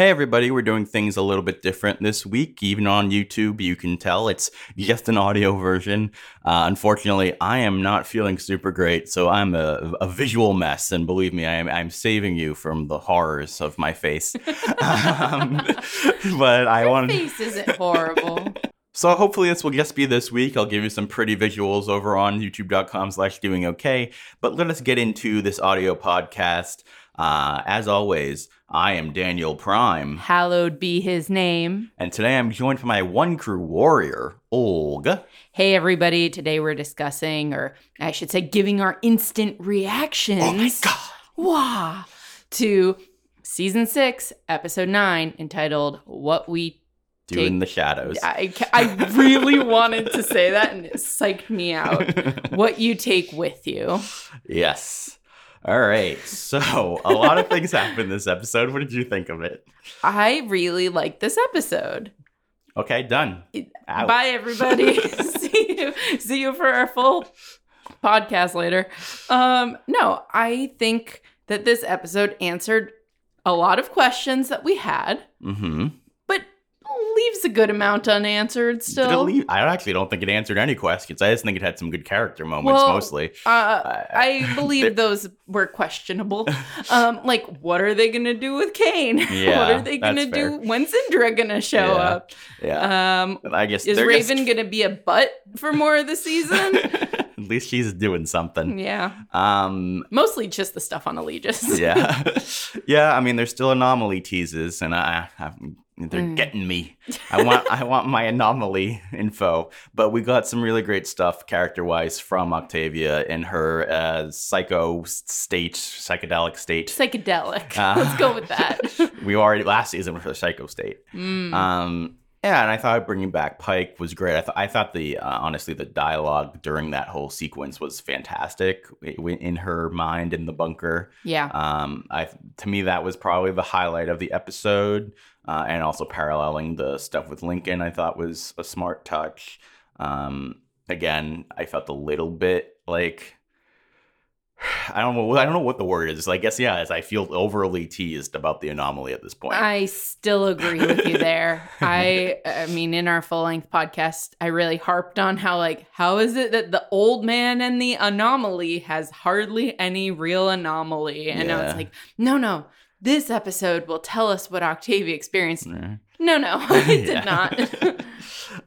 Hey, everybody, we're doing things a little bit different this week. Even on YouTube, you can tell it's just an audio version. Uh, unfortunately, I am not feeling super great, so I'm a, a visual mess. And believe me, I am, I'm saving you from the horrors of my face. um, but I Your wanted. face isn't horrible. So hopefully this will just be this week. I'll give you some pretty visuals over on youtube.com slash doing okay. But let us get into this audio podcast. Uh, as always, I am Daniel Prime. Hallowed be his name. And today I'm joined by my Wonkru warrior, Olga. Hey, everybody. Today we're discussing, or I should say, giving our instant reactions. Oh my god. Wow. To season six, episode nine, entitled What We Do in Take- the shadows. I, I really wanted to say that and it psyched me out. What you take with you. yes. All right. So a lot of things happened this episode. What did you think of it? I really like this episode. Okay, done. Out. Bye, everybody. see you. See you for our full podcast later. Um, no, I think that this episode answered a lot of questions that we had, Mm-hmm. Leaves a good amount unanswered still. leave- I actually don't think it answered any questions. I just think it had some good character moments Well, mostly. Uh, I believe those were questionable. Um, like, what are they gonna do with Kane? what are they gonna do? When's Indra gonna show Yeah. up? Yeah. Um, I guess is Raven just- gonna be a butt for more of the season? At least she's doing something. yeah, Um. mostly just the stuff on Eligius. Yeah. yeah. I mean, there's still anomaly teases, and I, I they're Mm. getting me. I want I want my anomaly info. But we got some really great stuff character wise from Octavia in her uh, psycho state, psychedelic state. Psychedelic. Uh, Let's go with that. we already last season was her psycho state. Mm. Um, yeah, and I thought bringing back Pike was great. I, th- I thought the uh, honestly the dialogue during that whole sequence was fantastic in her mind in the bunker. yeah. Um, I to me that was probably the highlight of the episode, uh, and also paralleling the stuff with Lincoln. I thought was a smart touch. Um, again, I felt a little bit like I don't know. I don't know what the word is. I guess yeah, as I feel overly teased about the anomaly at this point. I still agree with you there. I I mean in our full length podcast I really harped on how like how is it that the old man and the anomaly has hardly any real anomaly and Yeah. it's like no no this episode will tell us what Octavia experienced. Yeah. No no it did not.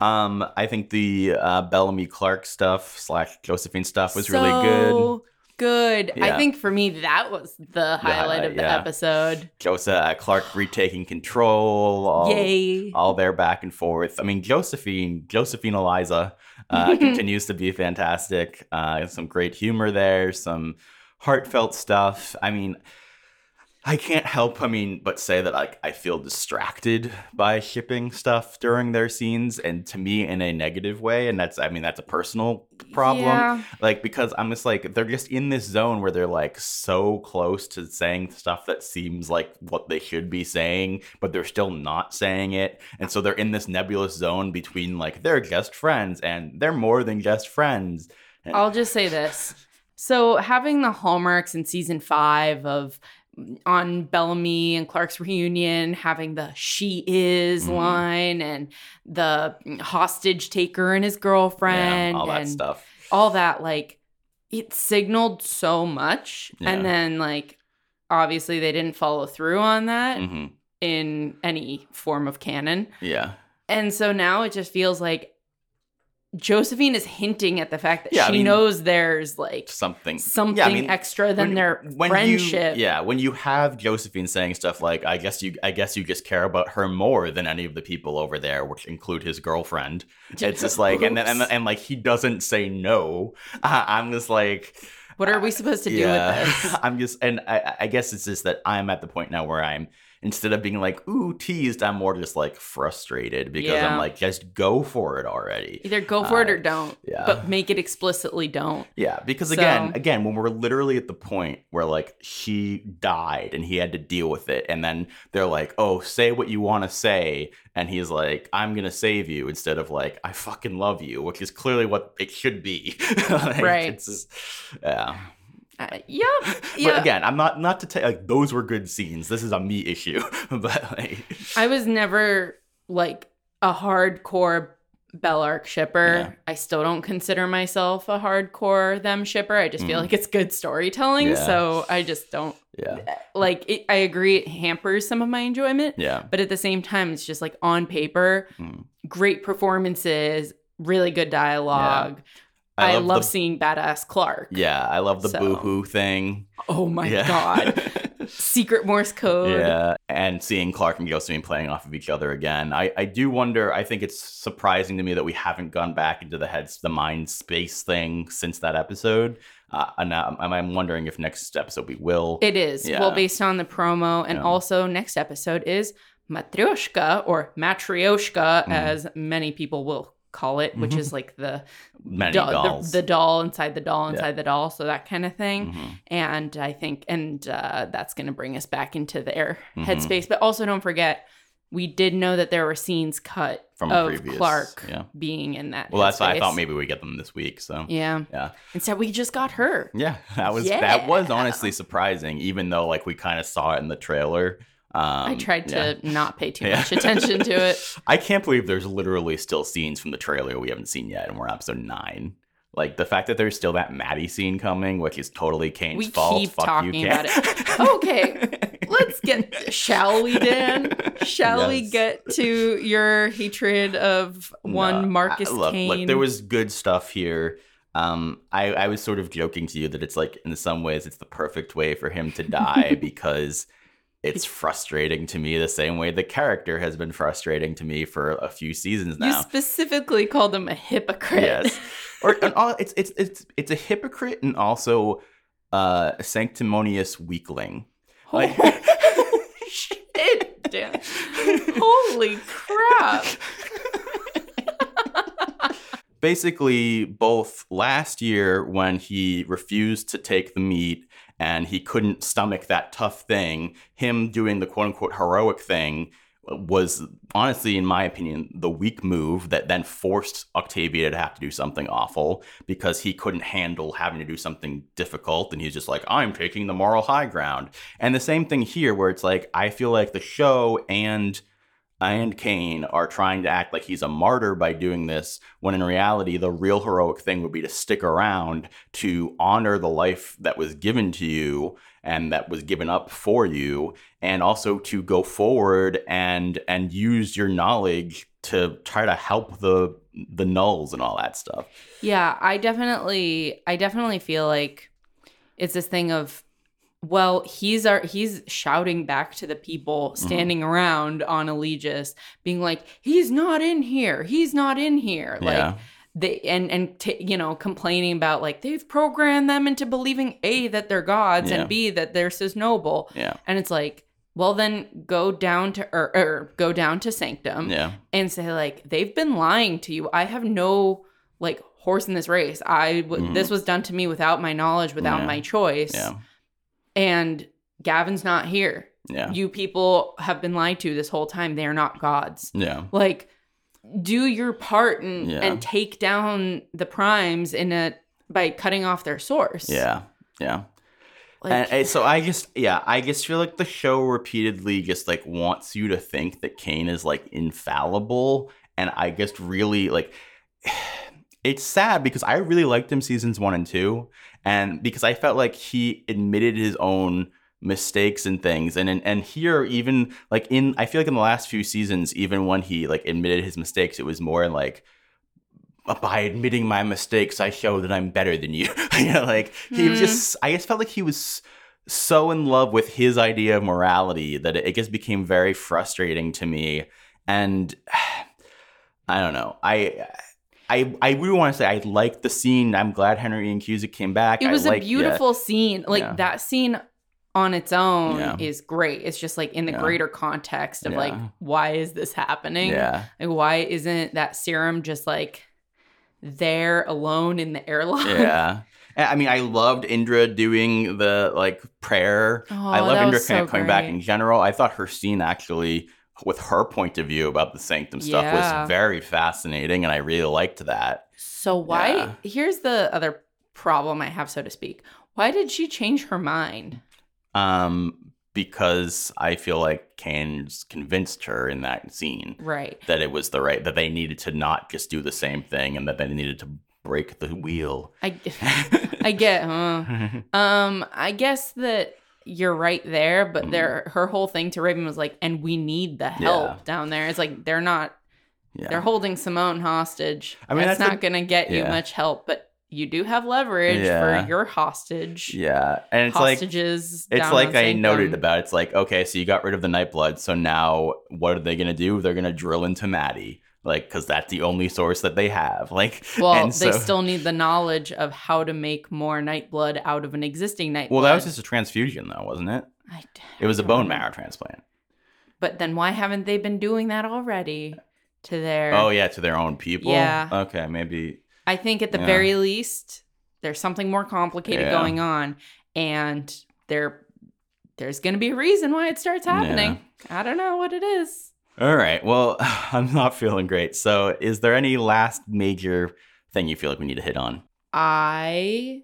um, I think the uh, Bellamy Clarke stuff slash Josephine stuff was really good. Good. I think for me that was the highlight highlight, of the yeah. episode. Joseph uh, Clarke retaking control. All, Yay. all their back and forth. I mean, Josephine, Josephine Eliza uh, continues to be fantastic. Uh, some great humor there, some heartfelt stuff. I mean, I can't help, I mean, but say that like I feel distracted by shipping stuff during their scenes, and to me in a negative way. And that's, I mean, that's a personal problem Yeah. like because i'm just like they're just in this zone where they're like so close to saying stuff that seems like what they should be saying but they're still not saying it and so they're in this nebulous zone between like they're just friends and they're more than just friends I'll just say this. So having the hallmarks in season five of on Bellamy and Clarke's reunion, having the she is Mhm. line and the hostage taker and his girlfriend yeah, all that stuff all that, like it signaled so much. Yeah. And then like obviously they didn't follow through on that hmm in any form of canon. yeah And so now it just feels like Josephine is hinting at the fact that Yeah, I she mean- knows there's like something something yeah, I mean, extra than when- their when friendship. You, yeah, when you have Josephine saying stuff like, "I guess you, I guess you just care about her more than any of the people over there," which include his girlfriend. It's just like, and then and, and like he doesn't say no. Uh, I'm just like, What are we supposed to do yeah. with this? I'm just, and I, I guess it's just that I'm at the point now where I'm instead of being like, "Ooh, teased," I'm more just like frustrated because Yeah. I'm like, just go for it already. Either go for it Uh, or don't. yeah. But make it explicitly don't. Yeah, because So- again, again, when we're literally at the point where like she died and he had to deal with it, and then they're like, "Oh, say what you want to say," and he's like, "I'm gonna save you," instead of like, "I fucking love you," which is clearly what it should be. Like, Right. It's just, yeah. Uh, yeah, But again, I'm not not to tell like those were good scenes. This is a me issue, but like, I was never like a hardcore Bellarke shipper. Yeah. I still don't consider myself a hardcore them shipper. I just feel like it's good storytelling. Mm. Yeah. So I just don't yeah, like it, I agree it hampers some of my enjoyment. yeah, But at the same time, it's just like on paper, Mm. great performances, really good dialogue. I, love, the, seeing badass Clarke. Yeah, I love the So- boohoo thing. Oh my yeah. god. Secret Morse code. Yeah, and seeing Clarke and Josephine playing off of each other again. I, I do wonder. I think it's surprising to me that we haven't gone back into the heads, the mind space thing since that episode. Uh, and I'm, I'm wondering if next episode we will. It is. Yeah. Well, based on the promo. And Yeah. also, next episode is Matryoshka or Matryoshka, Mm. as many people will call it, which Mhm. is like the, Many doll- dolls. the the doll inside the doll Yeah. inside the doll, so that kind of thing. Mhm. And I think, and uh, that's going to bring us back into their Mhm. headspace. But also, don't forget, we did know that there were scenes cut From of previous, Clarke yeah. being in that. Well, that's why I thought maybe we get them this week. So Yeah. yeah, Instead, we just got her. yeah, that was that was honestly surprising. Even though like we kind of saw it in the trailer. Um, I tried yeah. to not pay too Yeah. much attention to it. I can't believe there's literally still scenes from the trailer we haven't seen yet, and we're on episode nine. Like the fact that there's still that Madi scene coming, which is totally Kane's We fault. keep Fuck talking you, about it. Okay, Let's get. Shall we, Dan? Shall we get to your hatred of one No, Marcus I- look, Kane? Look, there was good stuff here. Um, I, I was sort of joking to you that it's like in some ways it's the perfect way for him to die because it's frustrating to me the same way the character has been frustrating to me for a few seasons now. You specifically called him a hypocrite. Yes. or all, it's it's it's it's a hypocrite and also uh, a sanctimonious weakling. Like- shit, Dan. Holy crap. basically both last year when he refused to take the meat and he couldn't stomach that tough thing. Him doing the quote unquote heroic thing was honestly in my opinion the weak move that then forced octavia to have to do something awful because he couldn't handle having to do something difficult. And he's just like i'm taking the moral high ground. And the same thing here where it's like i feel like the show and and Kane are trying to act like he's a martyr by doing this, when in reality, the real heroic thing would be to stick around to honor the life that was given to you and that was given up for you, and also to go forward and and use your knowledge to try to help the the nulls and all that stuff. Yeah, I definitely I definitely feel like it's this thing of well, he's our he's shouting back to the people Mm-hmm. standing around on Eligius, being like, he's not in here, he's not in here. Yeah. Like they and and t- you know complaining about like they've programmed them into believing a that they're gods Yeah. and b that they're so noble, Yeah, and it's like, well then go down to or, or go down to Sanctum yeah, and say like they've been lying to you. I have no like horse in this race. I w- Mhm. this was done to me without my knowledge, without Yeah. my choice. yeah, And Gavin's not here. yeah, You people have been lied to this whole time. They are not gods. yeah, Like do your part and Yeah. and take down the primes in a by cutting off their source. yeah, yeah. Like, and, and so I just yeah, I just feel like the show repeatedly just like wants you to think that Kane is like infallible, and I just really like. It's sad because I really liked him seasons one and two, and because I felt like he admitted his own mistakes and things, and and, and here even like in I feel like in the last few seasons, even when he like admitted his mistakes, it was more like by admitting my mistakes, I show that I'm better than you. you know, like he was Hmm. just. I just felt like he was so in love with his idea of morality that it, it just became very frustrating to me. And I don't know. I. I, I really want to say I liked the scene. I'm glad Henry Ian Cusick came back. it was I a liked- yeah. beautiful scene. Like Yeah. that scene on its own Yeah. is great. It's just like in the greater context of like why is this happening? Yeah, Like why isn't that serum just like there alone in the airlock? yeah. I mean, I loved Indra doing the like prayer. Oh, I love Indra so coming back in general. I thought her scene actually, with her point of view about the sanctum stuff, Yeah. was very fascinating, and I really liked that. So why Yeah. here's the other problem I have, so to speak. Why did she change her mind? Um, because I feel like Kane's convinced her in that scene Right. that it was the right that they needed to not just do the same thing and that they needed to break the wheel. I, I get, huh? Um, I guess that you're right there, but Mm. their her whole thing to Raven was like, and we need the help Yeah. down there. It's like they're not yeah. they're holding Simone hostage. I mean, that's that's not a- gonna get you much help, but you do have leverage Yeah. for your hostage. yeah, and it's like hostages. It's like I noted Sanctum. about. It's like okay, so you got rid of the Nightblood, so now what are they gonna do? They're gonna drill into Madi, like because that's the only source that they have. Like, Well, and they still need the knowledge of how to make more Nightblood out of an existing Nightblood. Well, that was just a transfusion, though, wasn't it? I, It was a bone marrow transplant. But then why haven't they been doing that already to their? Oh yeah, to their own people. Yeah. Okay, maybe. I think at the Yeah. very least there's something more complicated Yeah. going on, and there there's going to be a reason why it starts happening. I don't know what it is. All right. Well, I'm not feeling great. So, is there any last major thing you feel like we need to hit on? I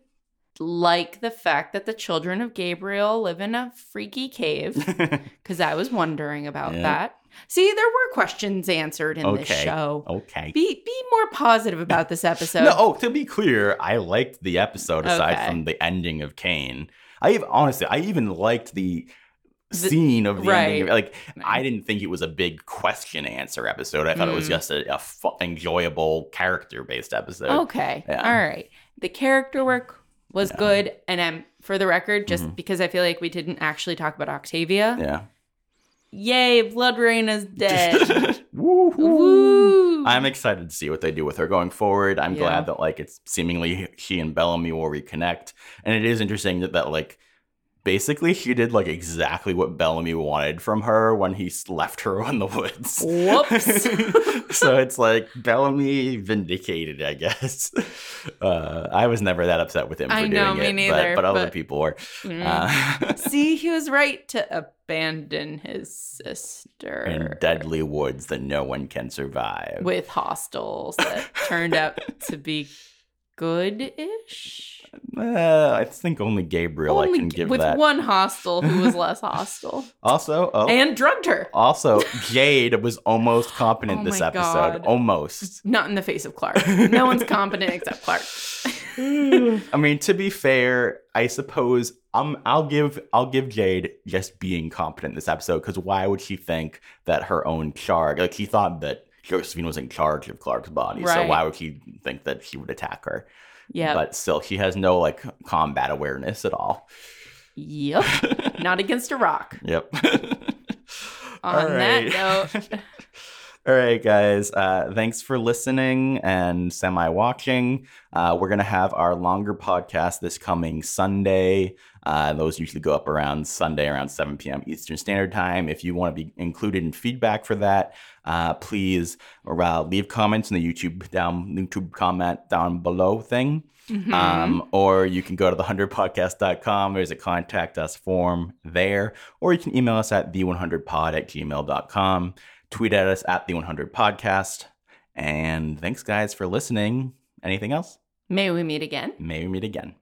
like the fact that the children of Gabriel live in a freaky cave because I was wondering about Yeah. that. See, there were questions answered in this show. okay. Be be more positive about this episode. no, oh, to be clear, I liked the episode aside Okay. from the ending of Kane. I even honestly, I even liked the The- scene of the ending. Right. like, I didn't think it was a big question answer episode. I thought it was Mm. just a, a fu- enjoyable character based episode. Okay. Yeah. All right. The character work was Yeah. good. And um, for the record, just Mhm. because I feel like we didn't actually talk about Octavia. Yeah. Yay, Blodreina is dead. Woo. I'm excited to see what they do with her going forward. I'm Yeah. glad that like it's seemingly she and Bellamy will reconnect, and it is interesting that that like basically she did like exactly what Bellamy wanted from her when he left her in the woods. Whoops. so it's like Bellamy vindicated, I guess. Uh, I was never that upset with him for I doing me it, neither, but, but other but- people were. Mm. Uh, See, he was right to abandon his sister in deadly woods that no one can survive. with hostels that turned out to be good-ish. Uh, I think only Gabriel I can give with that. one hostel who was less hostile Also, oh, and drugged her. also Jade was almost competent Oh this episode. God. Almost. Not in the face of Clarke. No one's competent except Clarke. I mean, to be fair, I suppose um, I'll give I'll give Jade just being competent this episode because why would she think that her own charge? Like she thought that Josephine was in charge of Clarke's body, so why would she think that she would attack her? Yeah. But still, she has no like combat awareness at all. Yep. Not against a rock. Yep. On All that right. note, All right, guys. Uh, thanks for listening and semi watching. Uh, we're going to have our longer podcast this coming Sunday. Uh, those usually go up around Sunday, around 7 p.m. Eastern Standard Time. If you want to be included in feedback for that, uh, please uh, leave comments in the YouTube down YouTube comment down below thing. mhm. Um, or you can go to the100podcast.com. There's a contact us form there. Or you can email us at the100pod at gmail.com. Tweet at us at the100podcast. And thanks, guys, for listening. Anything else? may we meet again. May we meet again.